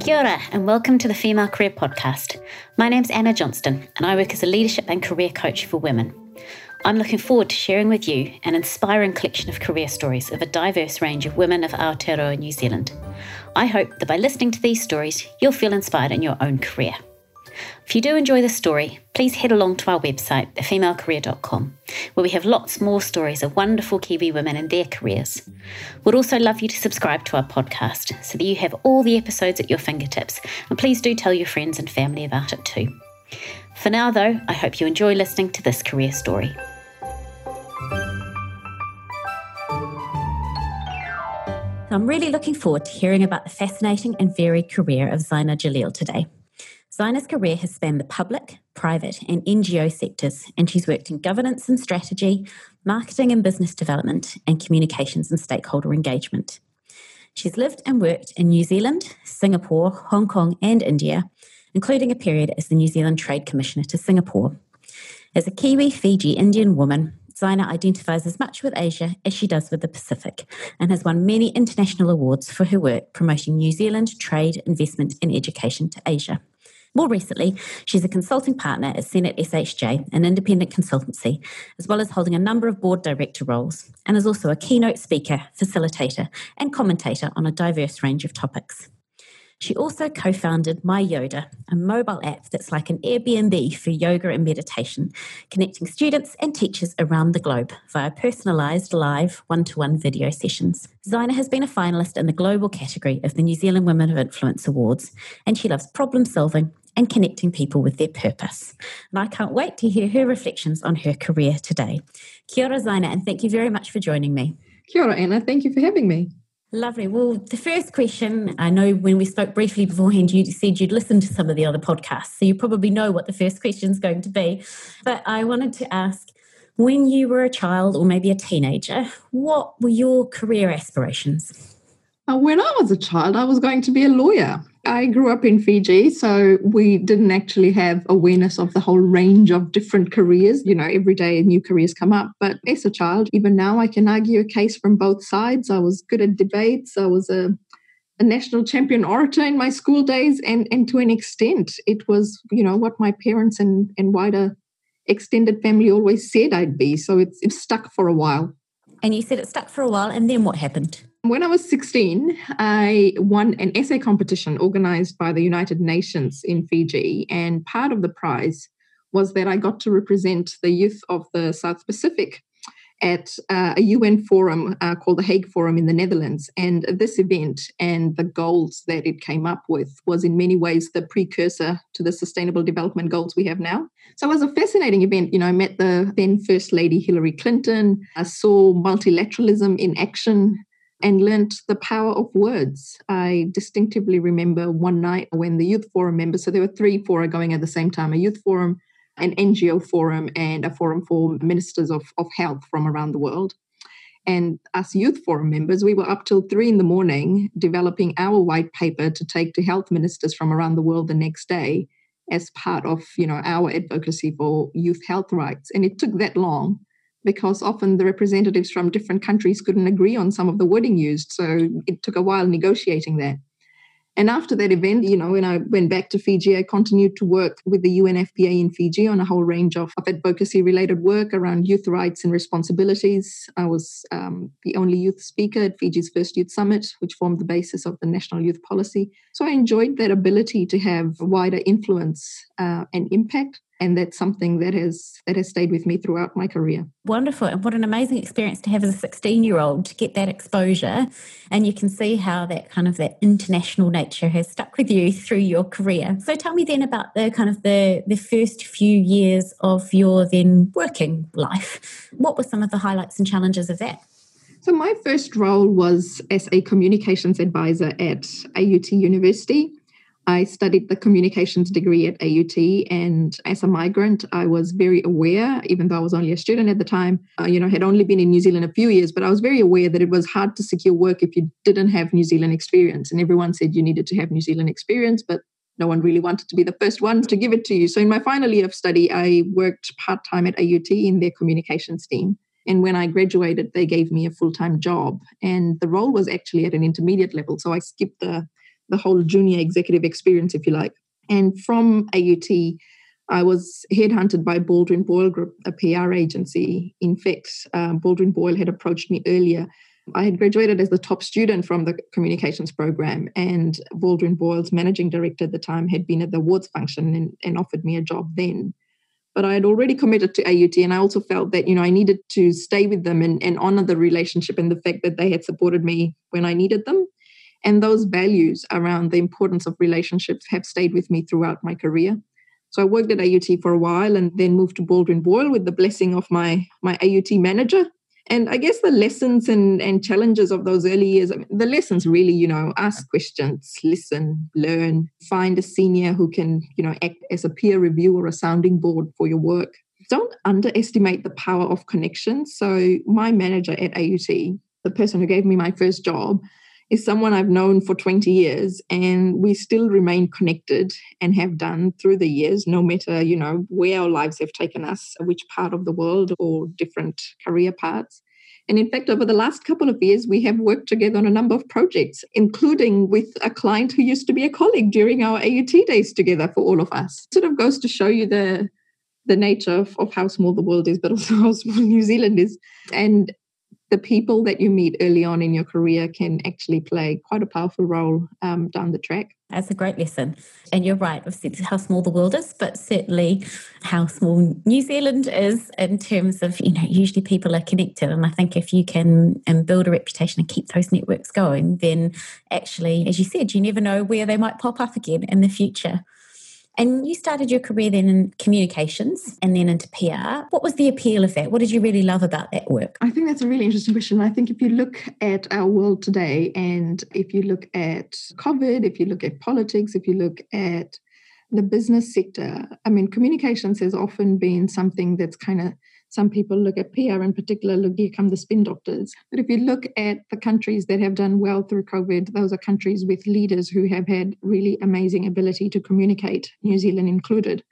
Kia ora, and welcome to the Female Career Podcast. My name's Anna Johnston, and I work as a leadership and career coach for women. I'm looking forward to sharing with you an inspiring collection of career stories of a diverse range of women of Aotearoa New Zealand. I hope that by listening to these stories, you'll feel inspired in your own career. If you do enjoy this story, please head along to our website, thefemalecareer.com, where we have lots more stories of wonderful Kiwi women and their careers. We'd also love you to subscribe to our podcast so that you have all the episodes at your fingertips, and please do tell your friends and family about it too. For now, though, I hope you enjoy listening to this career story. I'm really looking forward to hearing about the fascinating and varied career of Ziena Jalil today. Ziena's career has spanned the public, private, and NGO sectors, and she's worked in governance and strategy, marketing and business development, and communications and stakeholder engagement. She's lived and worked in New Zealand, Singapore, Hong Kong, and India, including a period as the New Zealand Trade Commissioner to Singapore. As a Kiwi Fiji Indian woman, Zaina identifies as much with Asia as she does with the Pacific and has won many international awards for her work promoting New Zealand trade, investment, and education to Asia. More recently, she's a consulting partner at Senate SHJ, an independent consultancy, as well as holding a number of board director roles, and is also a keynote speaker, facilitator, and commentator on a diverse range of topics. She also co founded myyodaa, a mobile app that's like an Airbnb for yoga and meditation, connecting students and teachers around the globe via personalised live one to one video sessions. Ziena has been a finalist in the global category of the New Zealand Women of Influence Awards, and she loves problem solving and connecting people with their purpose. And I can't wait to hear her reflections on her career today. Kia ora, Ziena, and thank you very much for joining me. Kia ora, Anna. Thank you for having me. Lovely. Well, the first question I know when we spoke briefly beforehand, you said you'd listened to some of the other podcasts, so you probably know what the first question is going to be. But I wanted to ask when you were a child or maybe a teenager, what were your career aspirations? Uh, when I was a child, I was going to be a lawyer. I grew up in Fiji, so we didn't actually have awareness of the whole range of different careers. You know, every day new careers come up. But as a child, even now, I can argue a case from both sides. I was good at debates. I was a, a national champion orator in my school days, and and to an extent, it was you know what my parents and and wider extended family always said I'd be. So it's it stuck for a while. And you said it stuck for a while, and then what happened? When I was 16, I won an essay competition organized by the United Nations in Fiji. And part of the prize was that I got to represent the youth of the South Pacific at uh, a UN forum uh, called the Hague Forum in the Netherlands. And this event and the goals that it came up with was in many ways the precursor to the sustainable development goals we have now. So it was a fascinating event. You know, I met the then First Lady Hillary Clinton. I saw multilateralism in action and learnt the power of words. I distinctively remember one night when the youth forum members, so there were three fora going at the same time a youth forum, an NGO forum, and a forum for ministers of, of health from around the world. And us youth forum members, we were up till three in the morning developing our white paper to take to health ministers from around the world the next day as part of you know our advocacy for youth health rights. And it took that long because often the representatives from different countries couldn't agree on some of the wording used. So it took a while negotiating that. And after that event, you know, when I went back to Fiji, I continued to work with the UNFPA in Fiji on a whole range of, of advocacy related work around youth rights and responsibilities. I was um, the only youth speaker at Fiji's first youth summit, which formed the basis of the national youth policy. So I enjoyed that ability to have wider influence uh, and impact and that's something that has that has stayed with me throughout my career. Wonderful and what an amazing experience to have as a 16 year old to get that exposure and you can see how that kind of that international nature has stuck with you through your career. So tell me then about the kind of the the first few years of your then working life. What were some of the highlights and challenges of that? So my first role was as a communications advisor at AUT University I studied the communications degree at AUT, and as a migrant, I was very aware, even though I was only a student at the time, uh, you know, had only been in New Zealand a few years, but I was very aware that it was hard to secure work if you didn't have New Zealand experience. And everyone said you needed to have New Zealand experience, but no one really wanted to be the first ones to give it to you. So in my final year of study, I worked part time at AUT in their communications team. And when I graduated, they gave me a full time job. And the role was actually at an intermediate level. So I skipped the the whole junior executive experience, if you like. And from AUT, I was headhunted by Baldwin Boyle Group, a PR agency. In fact, um, Baldwin Boyle had approached me earlier. I had graduated as the top student from the communications program, and Baldwin Boyle's managing director at the time had been at the awards function and, and offered me a job then. But I had already committed to AUT, and I also felt that you know I needed to stay with them and, and honor the relationship and the fact that they had supported me when I needed them. And those values around the importance of relationships have stayed with me throughout my career. So I worked at AUT for a while and then moved to Baldwin Boyle with the blessing of my, my AUT manager. And I guess the lessons and, and challenges of those early years, I mean, the lessons really, you know, ask questions, listen, learn, find a senior who can, you know, act as a peer review or a sounding board for your work. Don't underestimate the power of connection. So my manager at AUT, the person who gave me my first job, is someone I've known for 20 years and we still remain connected and have done through the years, no matter, you know, where our lives have taken us, which part of the world or different career paths. And in fact, over the last couple of years, we have worked together on a number of projects, including with a client who used to be a colleague during our AUT days together for all of us. Sort of goes to show you the the nature of, of how small the world is, but also how small New Zealand is. And the people that you meet early on in your career can actually play quite a powerful role um, down the track. That's a great lesson. And you're right, obviously, how small the world is, but certainly how small New Zealand is in terms of, you know, usually people are connected. And I think if you can and um, build a reputation and keep those networks going, then actually, as you said, you never know where they might pop up again in the future. And you started your career then in communications and then into PR. What was the appeal of that? What did you really love about that work? I think that's a really interesting question. I think if you look at our world today and if you look at COVID, if you look at politics, if you look at the business sector, I mean, communications has often been something that's kind of some people look at PR in particular, look, become the spin doctors. But if you look at the countries that have done well through COVID, those are countries with leaders who have had really amazing ability to communicate, New Zealand included.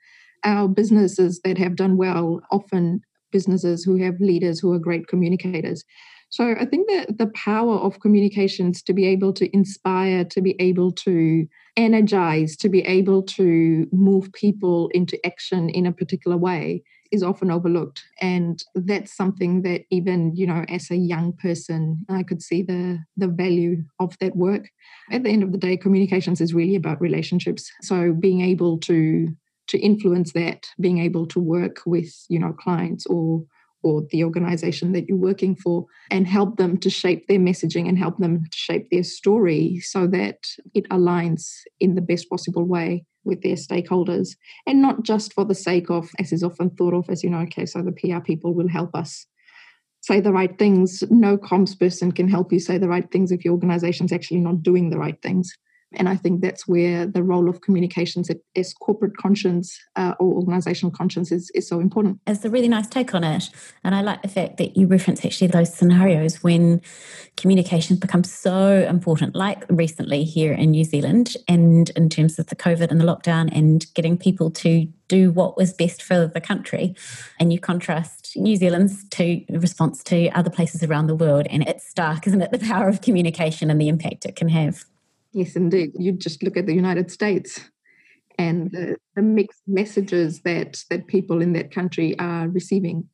Our businesses that have done well, often businesses who have leaders who are great communicators. So I think that the power of communications to be able to inspire, to be able to energize, to be able to move people into action in a particular way is often overlooked. And that's something that even you know as a young person i could see the the value of that work. At the end of the day communications is really about relationships. So being able to to influence that being able to work with you know clients or or the organization that you're working for and help them to shape their messaging and help them to shape their story so that it aligns in the best possible way with their stakeholders and not just for the sake of, as is often thought of as, you know, okay, so the PR people will help us say the right things. No comms person can help you say the right things if your organization's actually not doing the right things. And I think that's where the role of communications as corporate conscience uh, or organizational conscience is, is so important. It's a really nice take on it. And I like the fact that you reference actually those scenarios when communications become so important, like recently here in New Zealand, and in terms of the COVID and the lockdown and getting people to do what was best for the country. And you contrast New Zealand's to response to other places around the world. And it's stark, isn't it? The power of communication and the impact it can have. Yes, indeed. You just look at the United States and the, the mixed messages that that people in that country are receiving.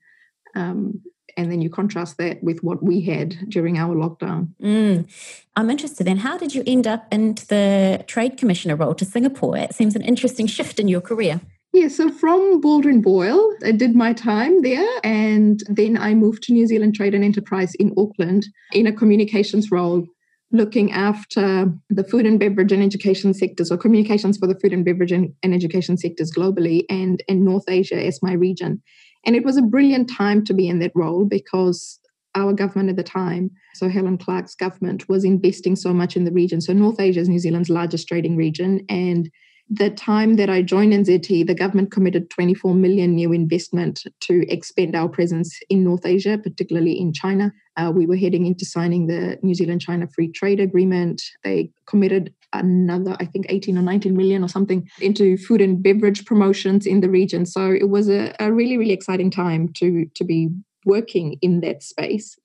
Um, and then you contrast that with what we had during our lockdown. Mm. I'm interested then, how did you end up into the trade commissioner role to Singapore? It seems an interesting shift in your career. Yeah, so from Baldwin Boyle, I did my time there, and then I moved to New Zealand Trade and Enterprise in Auckland in a communications role looking after the food and beverage and education sectors or communications for the food and beverage and, and education sectors globally and in North Asia as my region. And it was a brilliant time to be in that role because our government at the time, so Helen Clark's government, was investing so much in the region. So North Asia is New Zealand's largest trading region and the time that I joined NZT, the government committed 24 million new investment to expand our presence in North Asia, particularly in China. Uh, we were heading into signing the New Zealand China Free Trade Agreement. They committed another, I think, 18 or 19 million or something into food and beverage promotions in the region. So it was a, a really, really exciting time to, to be working in that space.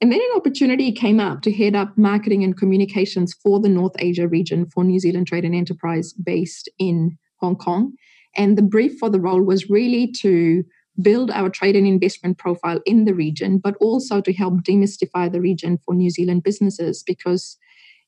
And then an opportunity came up to head up marketing and communications for the North Asia region for New Zealand Trade and Enterprise based in Hong Kong. And the brief for the role was really to build our trade and investment profile in the region, but also to help demystify the region for New Zealand businesses. Because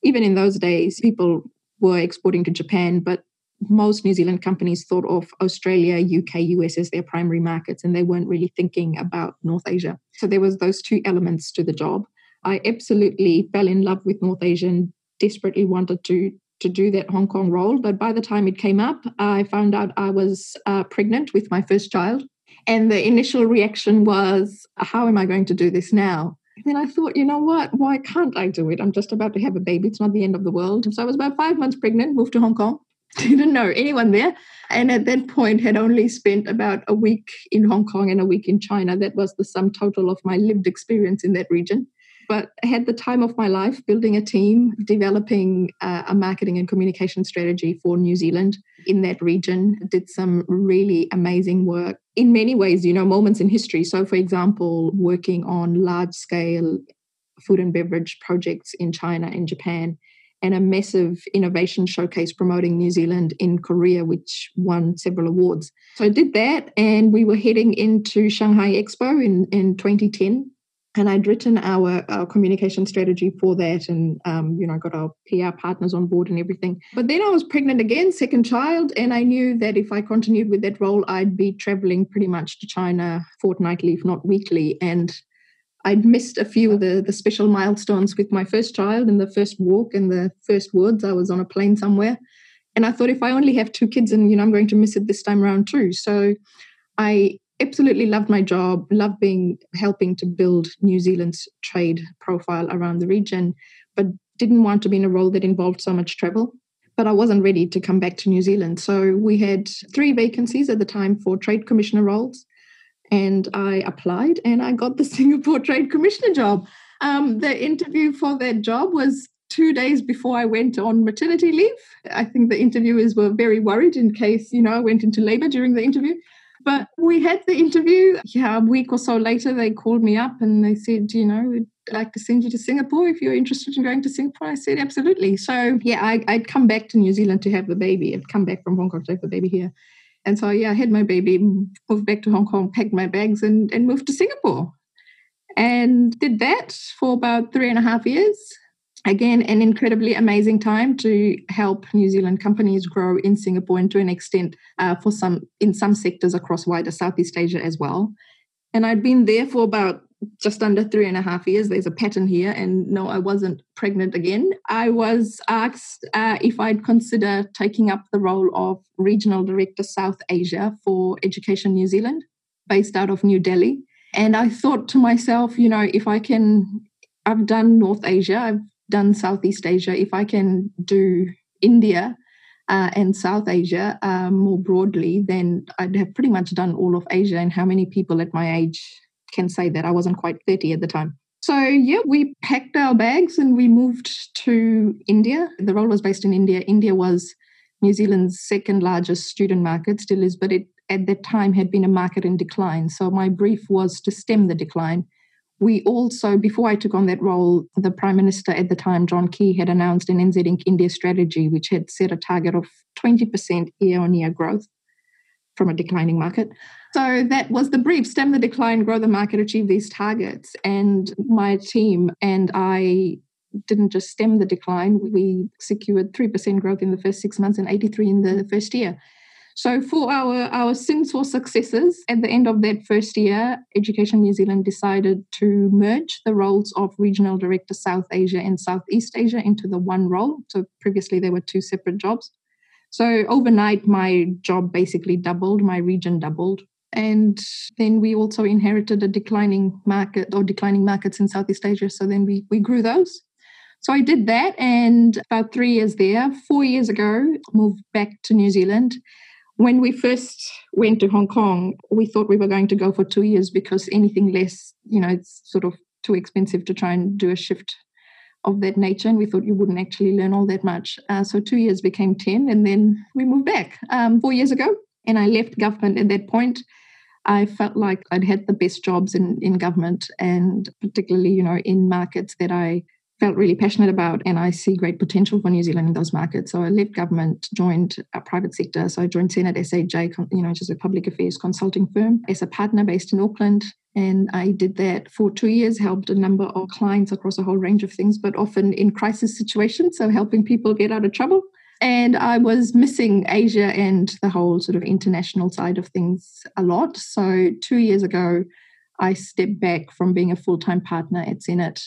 even in those days, people were exporting to Japan, but most New Zealand companies thought of Australia, UK, US as their primary markets, and they weren't really thinking about North Asia. So there was those two elements to the job. I absolutely fell in love with North Asia and desperately wanted to to do that Hong Kong role. But by the time it came up, I found out I was uh, pregnant with my first child, and the initial reaction was, "How am I going to do this now?" And then I thought, you know what? Why can't I do it? I'm just about to have a baby. It's not the end of the world. So I was about five months pregnant, moved to Hong Kong, didn't know anyone there. And at that point, had only spent about a week in Hong Kong and a week in China. That was the sum total of my lived experience in that region. But I had the time of my life building a team, developing uh, a marketing and communication strategy for New Zealand in that region. Did some really amazing work in many ways, you know, moments in history. So, for example, working on large scale food and beverage projects in China and Japan and a massive innovation showcase promoting New Zealand in Korea, which won several awards. So I did that, and we were heading into Shanghai Expo in, in 2010. And I'd written our, our communication strategy for that, and um, you know, got our PR partners on board and everything. But then I was pregnant again, second child, and I knew that if I continued with that role, I'd be traveling pretty much to China fortnightly, if not weekly. And I'd missed a few of the, the special milestones with my first child and the first walk and the first words. I was on a plane somewhere. And I thought if I only have two kids and you know I'm going to miss it this time around too. So I absolutely loved my job, loved being helping to build New Zealand's trade profile around the region, but didn't want to be in a role that involved so much travel. But I wasn't ready to come back to New Zealand. So we had three vacancies at the time for trade commissioner roles and I applied and I got the Singapore Trade Commissioner job. Um, the interview for that job was two days before I went on maternity leave. I think the interviewers were very worried in case, you know, I went into labor during the interview. But we had the interview. Yeah, a week or so later, they called me up and they said, you know, we'd like to send you to Singapore if you're interested in going to Singapore. I said, absolutely. So, yeah, I, would come back to New Zealand to have the baby. I'd come back from Hong Kong to have the baby here. And so, yeah, I had my baby, moved back to Hong Kong, packed my bags, and, and moved to Singapore. And did that for about three and a half years. Again, an incredibly amazing time to help New Zealand companies grow in Singapore and to an extent uh, for some in some sectors across wider Southeast Asia as well. And I'd been there for about just under three and a half years. There's a pattern here. And no, I wasn't pregnant again. I was asked uh, if I'd consider taking up the role of Regional Director South Asia for Education New Zealand, based out of New Delhi. And I thought to myself, you know, if I can, I've done North Asia, I've done Southeast Asia, if I can do India. Uh, and South Asia uh, more broadly, then I'd have pretty much done all of Asia. And how many people at my age can say that. I wasn't quite 30 at the time. So, yeah, we packed our bags and we moved to India. The role was based in India. India was New Zealand's second largest student market, still is, but it at that time had been a market in decline. So, my brief was to stem the decline. We also, before I took on that role, the Prime Minister at the time, John Key, had announced an NZ Inc. India strategy, which had set a target of 20% year on year growth from a declining market. So that was the brief stem the decline, grow the market, achieve these targets. And my team and I didn't just stem the decline, we secured 3% growth in the first six months and 83 in the first year. So for our, our Singapore successes, at the end of that first year, Education New Zealand decided to merge the roles of Regional Director South Asia and Southeast Asia into the one role. So previously there were two separate jobs. So overnight, my job basically doubled, my region doubled. And then we also inherited a declining market or declining markets in Southeast Asia. So then we, we grew those. So I did that and about three years there. Four years ago, moved back to New Zealand. When we first went to Hong Kong, we thought we were going to go for two years because anything less, you know, it's sort of too expensive to try and do a shift of that nature, and we thought you wouldn't actually learn all that much. Uh, so two years became 10, and then we moved back um, four years ago, and I left government at that point. I felt like I'd had the best jobs in, in government and particularly, you know, in markets that I felt really passionate about and I see great potential for New Zealand in those markets. So I left government, joined a private sector. So I joined Senate SHJ, you know, which is a public affairs consulting firm as a partner based in Auckland. And I did that for two years, helped a number of clients across a whole range of things, but often in crisis situations. So helping people get out of trouble. And I was missing Asia and the whole sort of international side of things a lot. So two years ago, I stepped back from being a full time partner at Senate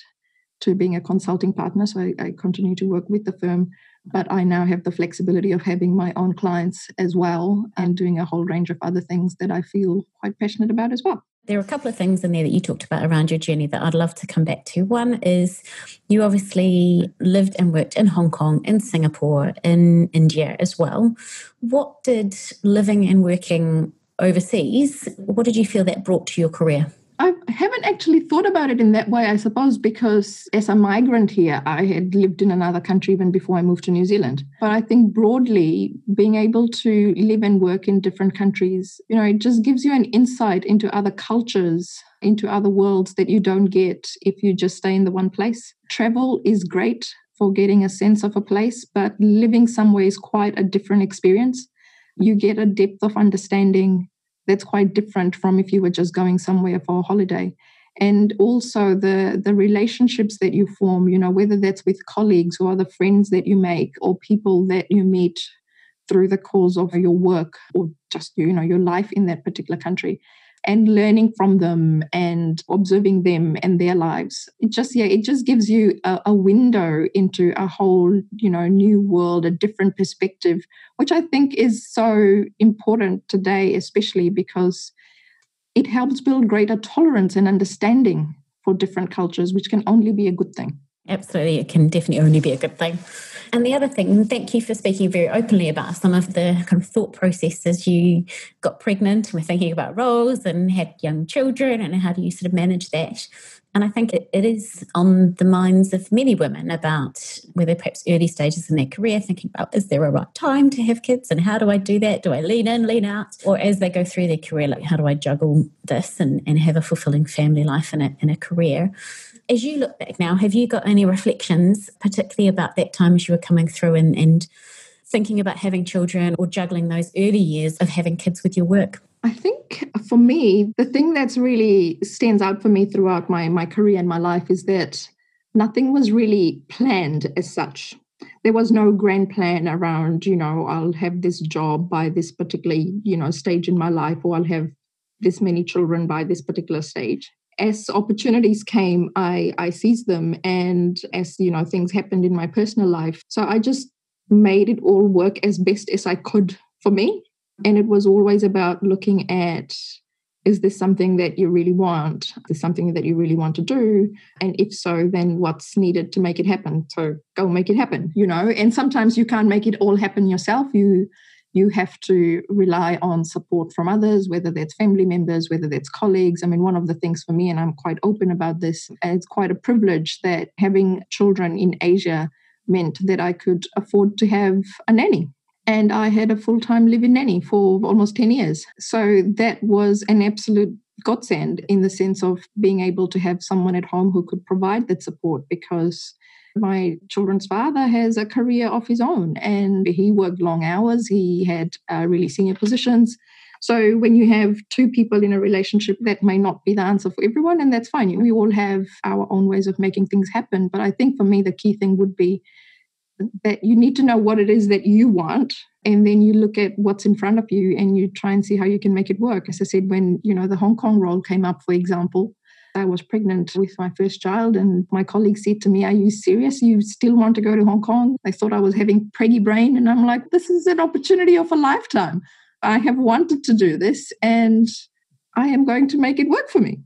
to being a consulting partner. So I, I, continue to work with the firm, but I now have the flexibility of having my own clients as well and doing a whole range of other things that I feel quite passionate about as well. There are a couple of things in there that you talked about around your journey that I'd love to come back to. One is you obviously lived and worked in Hong Kong, in Singapore, in India as well. What did living and working overseas, what did you feel that brought to your career? I haven't actually thought about it in that way, I suppose, because as a migrant here, I had lived in another country even before I moved to New Zealand. But I think broadly, being able to live and work in different countries, you know, it just gives you an insight into other cultures, into other worlds that you don't get if you just stay in the one place. Travel is great for getting a sense of a place, but living somewhere is quite a different experience. You get a depth of understanding that's quite different from if you were just going somewhere for a holiday. And also the the relationships that you form you know whether that's with colleagues or other friends that you make or people that you meet through the course of your work or just you know your life in that particular country and learning from them and observing them and their lives. It just yeah it just gives you a, a, window into a whole you know new world a different perspective which i think is so important today especially because it helps build greater tolerance and understanding for different cultures which can only be a good thing absolutely it can definitely only be a good thing and the other thing, thank you for speaking very openly about some of the kind of thought processes you got pregnant and were thinking about roles and had young children and how do you sort of manage that. And I think it, it is on the minds of many women about whether perhaps early stages in their career, thinking about is there a right time to have kids and how do I do that? Do I lean in, lean out? Or as they go through their career, like how do I juggle this and, and have a fulfilling family life and a, and a career? as you look back now, have you got any reflections, particularly about that time as you were coming through and, and thinking about having children or juggling those early years of having kids with your work? I think for me, the thing that's really stands out for me throughout my, my career and my life is that nothing was really planned as such. There was no grand plan around, you know, I'll have this job by this particular, you know, stage in my life, or I'll have this many children by this particular stage as opportunities came, I, I seized them. And as, you know, things happened in my personal life. So I just made it all work as best as I could for me. And it was always about looking at is this something that you really want? Is this something that you really want to do? And if so, then what's needed to make it happen? So go make it happen, you know? And sometimes you can't make it all happen yourself. You you have to rely on support from others, whether that's family members, whether that's colleagues. I mean, one of the things for me, and I'm quite open about this, it's quite a privilege that having children in Asia meant that I could afford to have a nanny. And I had a full time living nanny for almost 10 years. So that was an absolute godsend in the sense of being able to have someone at home who could provide that support because my children's father has a career of his own and he worked long hours, he had uh, really senior positions. So when you have two people in a relationship, that may not be the answer for everyone, and that's fine. We all have our own ways of making things happen. But I think for me, the key thing would be that you need to know what it is that you want and then you look at what's in front of you and you try and see how you can make it work as i said when you know the hong kong role came up for example I was pregnant with my first child, and my colleague said to me, Are you serious? You still want to go to Hong Kong? They thought I was having preggy brain. And I'm like, This is an opportunity of a lifetime. I have wanted to do this, and I am going to make it work for me.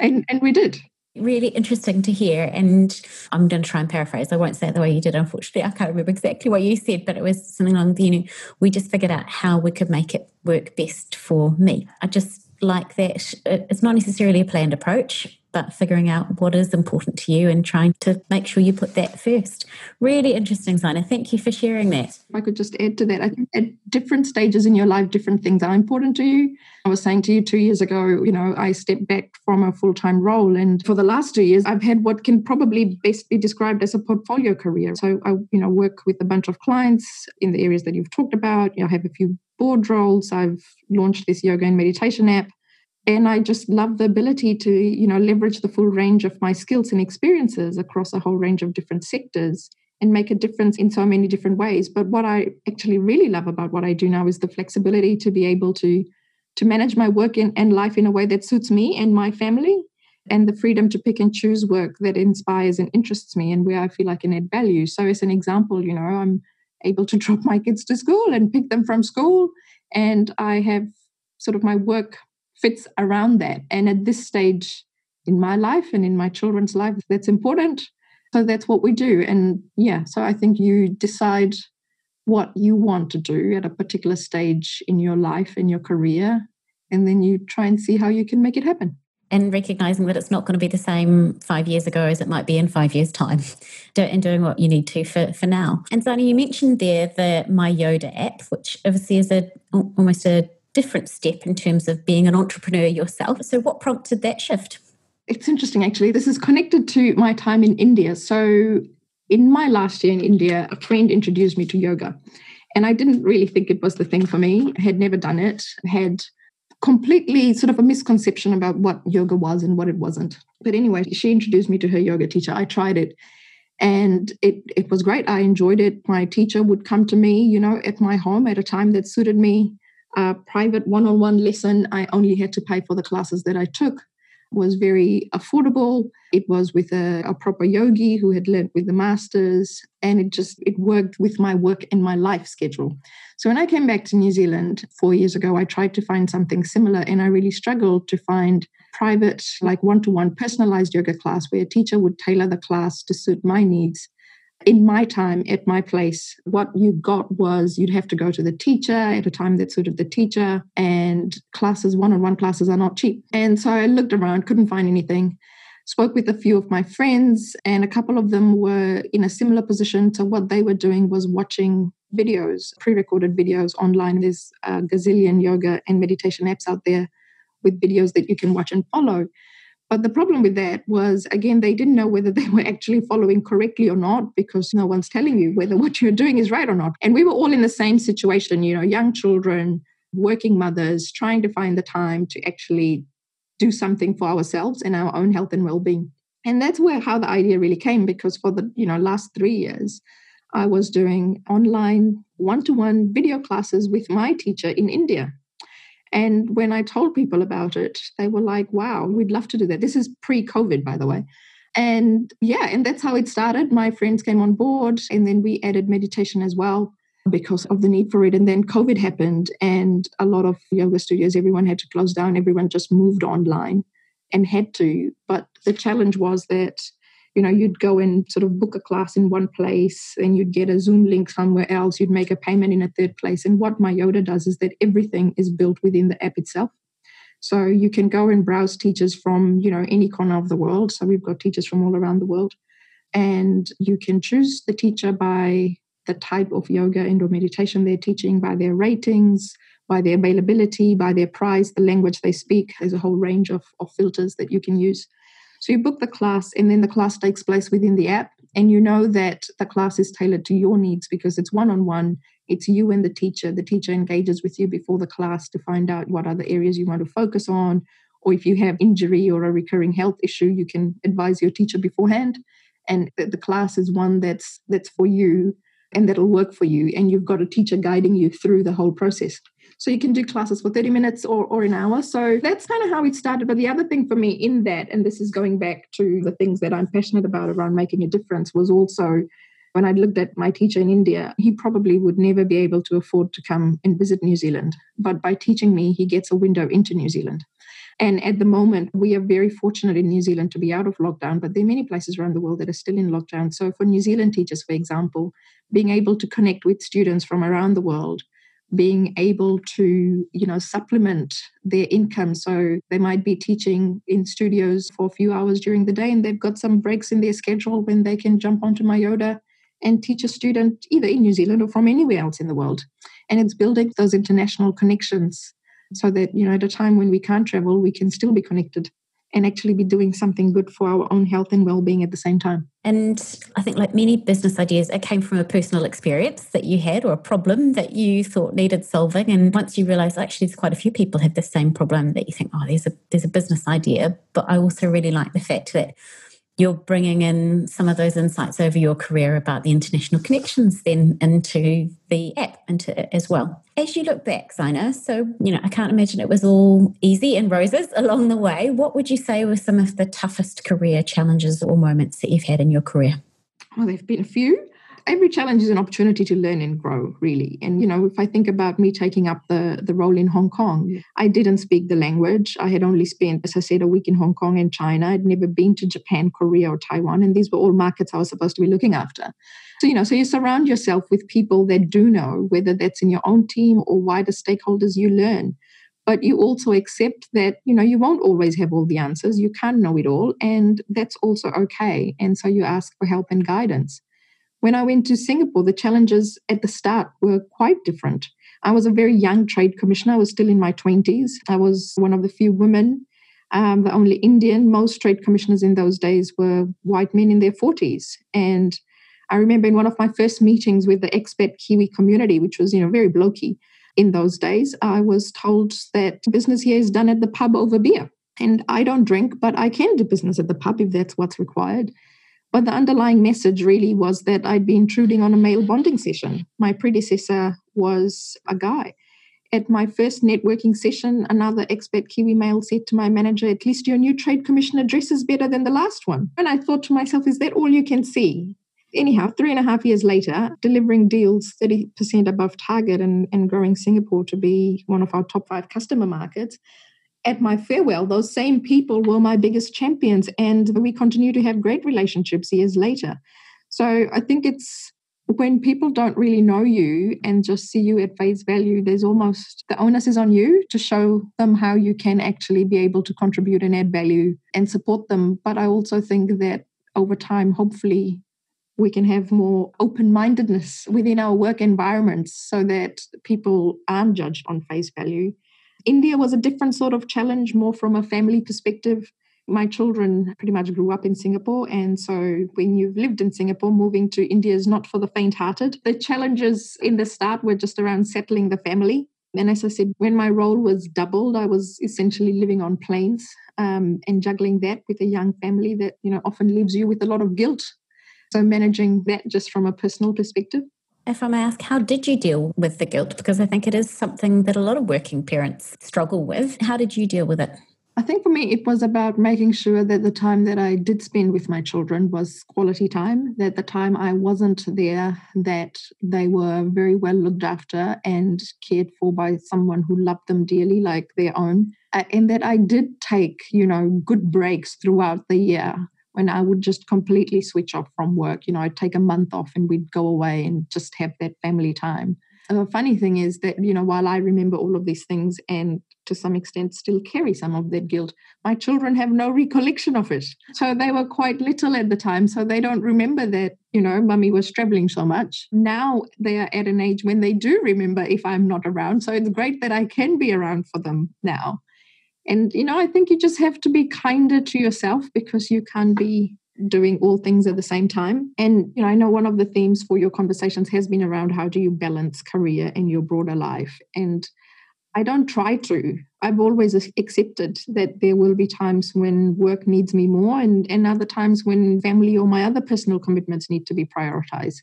And, and we did. Really interesting to hear. And I'm going to try and paraphrase. I won't say it the way you did, unfortunately. I can't remember exactly what you said, but it was something along the, you know, we just figured out how we could make it work best for me. I just like that uh, it's not necessarily a planned approach but figuring out what is important to you and trying to make sure you put that first. Really interesting, Ziena. Thank you for sharing that. If I could just add to that, I think at different stages in your life, different things are important to you. I was saying to you two years ago, you know, I stepped back from a full time role. And for the last two years, I've had what can probably best be described as a portfolio career. So I, you know, work with a bunch of clients in the areas that you've talked about. You know, I have a few board roles. I've launched this yoga and meditation app and i just love the ability to you know leverage the full range of my skills and experiences across a whole range of different sectors and make a difference in so many different ways but what i actually really love about what i do now is the flexibility to be able to to manage my work in, and life in a way that suits me and my family and the freedom to pick and choose work that inspires and interests me and where i feel i can add value so as an example you know i'm able to drop my kids to school and pick them from school and i have sort of my work fits around that. And at this stage in my life and in my children's life, that's important. So that's what we do. And yeah, so I think you decide what you want to do at a particular stage in your life, in your career, and then you try and see how you can make it happen. And recognizing that it's not going to be the same five years ago as it might be in five years' time, and doing what you need to for, for now. And Ziena, you mentioned there the myyodaa app, which obviously is a almost a different step in terms of being an entrepreneur yourself. So, what prompted that shift? It's interesting, actually. This is connected to my time in India. So, in my last year in India, a friend introduced me to yoga. And I didn't really think it was the thing for me. I had never done it, had completely sort of a misconception about what yoga was and what it wasn't. But anyway, she introduced me to her yoga teacher. I tried it and it, it was great. I enjoyed it. My teacher would come to me, you know, at my home at a time that suited me a private one-on-one lesson i only had to pay for the classes that i took was very affordable it was with a, a, proper yogi who had led with the masters and it just it worked with my work and my life schedule so when i came back to new zealand four years ago i tried to find something similar and i really struggled to find private like one-to-one personalized yoga class where a teacher would tailor the class to suit my needs in my time at my place, what you got was you'd have to go to the teacher at a time that suited the teacher, and classes, one on one classes, are not cheap. And so I looked around, couldn't find anything. Spoke with a few of my friends, and a couple of them were in a similar position to what they were doing was watching videos, pre recorded videos online. There's a gazillion yoga and meditation apps out there with videos that you can watch and follow. But the problem with that was, again, they didn't know whether they were actually following correctly or not because no one's telling you whether what you're doing is right or not. And we were all in the same situation, you know, young children, working mothers, trying to find the time to actually do something for ourselves and our own health and well-being. And that's where how the idea really came because for the, you know, last 3 years I was doing online one-to-one video classes with my teacher in India and when I told people about it, they were like, wow, we'd love to do that. This is pre COVID, by the way. And yeah, and that's how it started. My friends came on board, and then we added meditation as well because of the need for it. And then COVID happened, and a lot of yoga studios, everyone had to close down, everyone just moved online and had to. But the challenge was that you know you'd go and sort of book a class in one place and you'd get a zoom link somewhere else. You'd make a payment in a third place. And what myyodaa does is that everything is built within the app itself. So you can go and browse teachers from you know any corner of the world. So we've got teachers from all around the world. And you can choose the teacher by the type of yoga and or meditation they're teaching by their ratings by their availability by their price the language they speak there's a whole range of, of filters that you can use so you book the class, and then the class takes place within the app, and you know that the class is tailored to your needs because it's one on one. It's you and the teacher. The teacher engages with you before the class to find out what other areas you want to focus on. Or if you have injury or a recurring health issue, you can advise your teacher beforehand. And the class is one that's that's for you and that'll work for you. And you've got a teacher guiding you through the whole process. So you can do classes for 30 minutes or, or an hour. So that's kind of how it started. But the other thing for me in that, and this is going back to the things that I'm passionate about around making a difference, was also when I looked at my teacher in India, he probably would never be able to afford to come and visit New Zealand. But by teaching me, he gets a window into New Zealand. And at the moment, we are very fortunate in New Zealand to be out of lockdown, but there are many places around the world that are still in lockdown. So, for New Zealand teachers, for example, being able to connect with students from around the world being able to, you know, supplement their income. So they might be teaching in studios for a few hours during the day and they've got some breaks in their schedule when they can jump onto myyodaa and teach a student either in New Zealand or from anywhere else in the world. And it's building those international connections so that, you know, at a time when we can't travel, we can still be connected and actually be doing something good for our own health and well-being at the same time. And I think like many business ideas, it came from a personal experience that you had or a problem that you thought needed solving. And once you realize actually there's quite a few people have the same problem that you think, oh, there's a there's a business idea. But I also really like the fact that you're bringing in some of those insights over your career about the international connections then into the app into as well. As you look back, Ziena, so you know, I can't imagine it was all easy and roses along the way. What would you say were some of the toughest career challenges or moments that you've had in your career? Well, there've been a few every challenge is an opportunity to learn and grow really. And you know if i think about me taking up the the role in hong kong i didn't speak the language. I had only spent as i said a week in hong kong and china. I'd never been to japan korea or taiwan and these were all markets i was supposed to be looking after. So you know so you surround yourself with people that do know whether that's in your own team or wider stakeholders you learn. But you also accept that you know you won't always have all the answers. You can't know it all and that's also okay. And so you ask for help and guidance when I went to Singapore, the challenges at the start were quite different. I was a very young trade commissioner. I was still in my 20s. I was one of the few women, um, the only Indian. Most trade commissioners in those days were white men in their 40s. And I remember in one of my first meetings with the expat Kiwi community, which was, you know, very blokey in those days, I was told that business here is done at the pub over beer. And I don't drink, but I can do business at the pub if that's what's required. But the underlying message really was that I'd be intruding on a male bonding session. My predecessor was a guy. At my first networking session, another expat Kiwi male said to my manager, At least your new trade commissioner dresses better than the last one. And I thought to myself, Is that all you can see? Anyhow, three and a half years later, delivering deals 30% above target and, and growing Singapore to be one of our top five customer markets, at my farewell, those same people were my biggest champions, and we continue to have great relationships years later. So I think it's when people don't really know you and just see you at face value, there's almost the onus is on you to show them how you can actually be able to contribute and add value and support them. But I also think that over time, hopefully, we can have more open mindedness within our work environments so that people aren't judged on face value India was a different sort of challenge, more from a family perspective. My children pretty much grew up in Singapore. And so when you've lived in Singapore, moving to India is not for the faint hearted. The challenges in the start were just around settling the family. And as I said, when my role was doubled, I was essentially living on planes um, and juggling that with a young family that, you know, often leaves you with a lot of guilt. So managing that just from a personal perspective if I may ask, how did you deal with the guilt? Because I think it is something that a lot of working parents struggle with. How did you deal with it? I think for me, it was about making sure that the time that I did spend with my children was quality time, that the time I wasn't there, that they were very well looked after and cared for by someone who loved them dearly, like their own, uh, and that I did take, you know, good breaks throughout the year when I would just completely switch off from work. You know, I'd take a month off and we'd go away and just have that family time. And the funny thing is that, you know, while I remember all of these things and to some extent still carry some of that guilt, my children have no recollection of it. So they were quite little at the time. So they don't remember that, you know, mummy was traveling so much. Now they are at an age when they do remember if I'm not around. So it's great that I can be around for them now. And, you know, I think you just have to be kinder to yourself because you can't be doing all things at the same time. And, you know, I know one of the themes for your conversations has been around how do you balance career and your broader life. And I don't try to. I've always accepted that there will be times when work needs me more and, and other times when family or my other personal commitments need to be prioritized.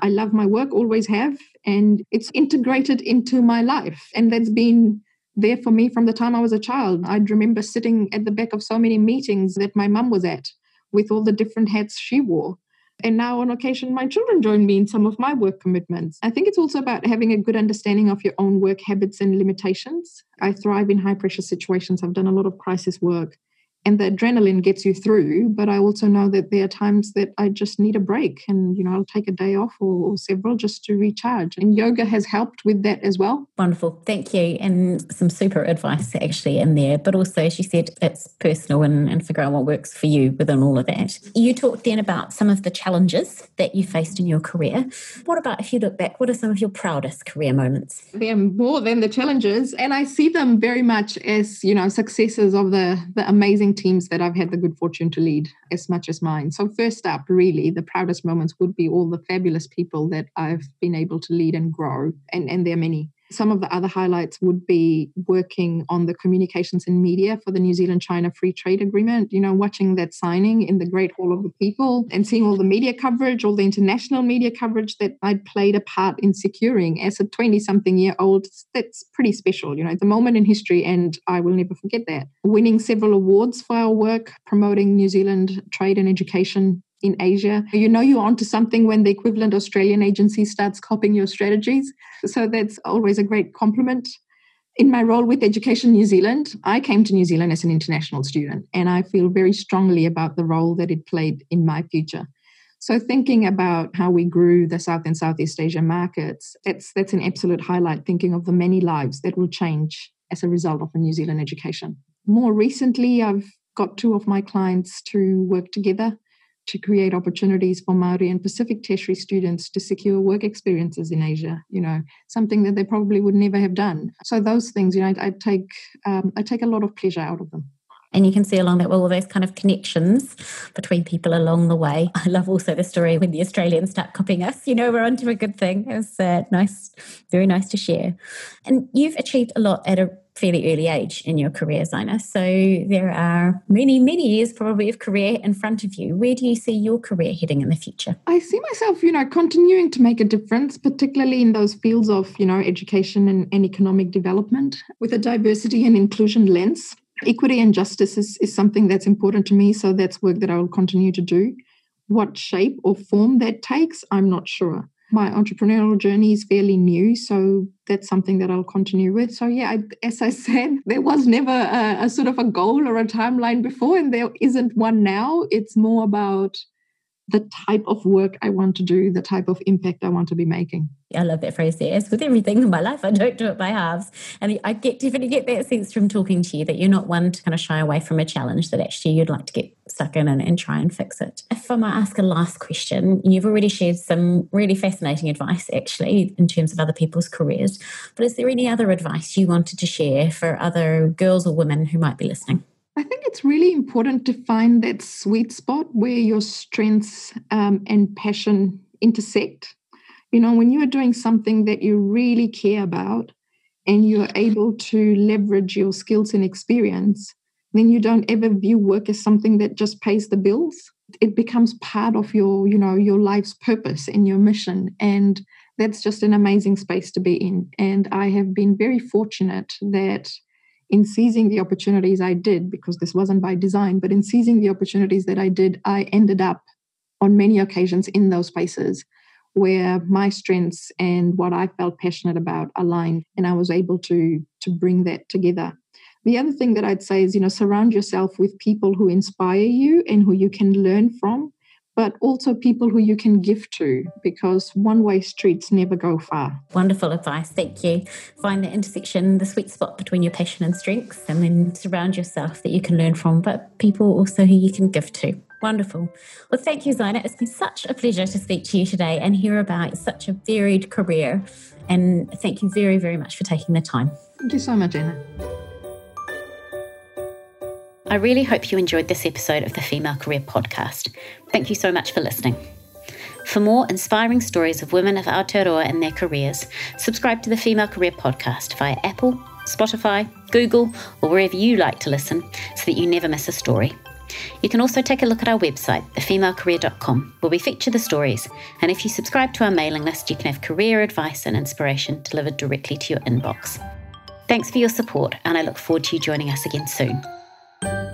I love my work, always have, and it's integrated into my life. And that's been there for me from the time I was a child. I'd remember sitting at the back of so many meetings that my mum was at with all the different hats she wore. And now, on occasion, my children join me in some of my work commitments. I think it's also about having a good understanding of your own work habits and limitations. I thrive in high pressure situations. I've done a lot of crisis work. And the adrenaline gets you through but i also know that there are times that i just need a break and you know i'll take a day off or, or, several just to recharge. And yoga has helped with that as well. Wonderful. Thank you. And some super advice actually in there but also as you said it's personal and, and figure out what works for you within all of that. You talked then about some of the challenges that you faced in your career. What about if you look back what are some of your proudest career moments? They're more than the challenges and i see them very much as you know successes of the the amazing teams that I've had the good fortune to lead as much as mine. So, first up, really, the proudest moments would be all the fabulous people that I've been able to lead and grow. And, and there are many. Some of the other highlights would be working on the communications and media for the New Zealand China Free Trade Agreement. You know, watching that signing in the Great Hall of the People and seeing all the media coverage, all the international media coverage that I played a part in securing as a 20 something year old. That's pretty special. You know, it's a moment in history, and I will never forget that. Winning several awards for our work promoting New Zealand trade and education in Asia. You know you're onto something when the equivalent Australian agency starts copying your strategies. So that's always a great compliment. In my role with Education New Zealand, I came to New Zealand as an international student, and I feel very strongly about the role that it played in my future. So thinking about how we grew the South and Southeast Asia markets, that's that's an absolute highlight, thinking of the many lives that will change as a result of a New Zealand education. More recently, I've got two of my clients to work together to create opportunities for Maori and Pacific tertiary students to secure work experiences in Asia. You know, something that they probably would never have done. So those things, you know, I, I take um, I take a lot of pleasure out of them. And you can see along that all those kind of connections between people along the way. I love also the story when the Australians start copying us. You know, we're onto a good thing. It was uh, nice, very nice to share. And you've achieved a lot at a fairly early age in your career, Ziena. So there are many, many years probably of career in front of you. Where do you see your career heading in the future? I see myself, you know, continuing to make a difference, particularly in those fields of, you know, education and, and economic development with a diversity and inclusion lens. Equity and justice is, is something that's important to me. So that's work that I will continue to do. What shape or form that takes, I'm not sure my entrepreneurial journey is fairly new, so that's something that I'll continue with. So yeah, I, as I said, there was never a, a, sort of a goal or a timeline before, and there isn't one now. It's more about the type of work I want to do, the type of impact I want to be making. I love that phrase there. As with everything in my life, I don't do it by halves. And I get definitely get that sense from talking to you that you're not one to kind of shy away from a challenge, that actually you'd like to get stuck in and, and try and fix it. If I might ask a last question, you've already shared some really fascinating advice actually in terms of other people's careers. But is there any other advice you wanted to share for other girls or women who might be listening? I think it's really important to find that sweet spot where your strengths um, and passion intersect. You know, when you are doing something that you really care about and you're able to leverage your skills and experience, then you don't ever view work as something that just pays the bills. It becomes part of your, you know, your life's purpose and your mission. And that's just an amazing space to be in. And I have been very fortunate that in seizing the opportunities I did, because this wasn't by design, but in seizing the opportunities that I did, I ended up on many occasions in those spaces where my strengths and what I felt passionate about aligned, and I was able to to bring that together. The other thing that I'd say is, you know, surround yourself with people who inspire you and who you can learn from but also people who you can give to because one way streets never go far. Wonderful advice. Thank you. Find the intersection, the sweet spot between your passion and strengths, and then surround yourself that you can learn from, but people also who you can give to. Wonderful. Well, thank you, Ziena. It's been such a pleasure to speak to you today and hear about such a varied career. And thank you very, very much for taking the time. Thank you so much, Anna. I really hope you enjoyed this episode of the Female Career Podcast. Thank you so much for listening. For more inspiring stories of women of Aotearoa and their careers, subscribe to the Female Career Podcast via Apple, Spotify, Google, or wherever you like to listen so that you never miss a story. You can also take a look at our website, thefemalecareer.com, where we feature the stories. And if you subscribe to our mailing list, you can have career advice and inspiration delivered directly to your inbox. Thanks for your support, and I look forward to you joining us again soon thank you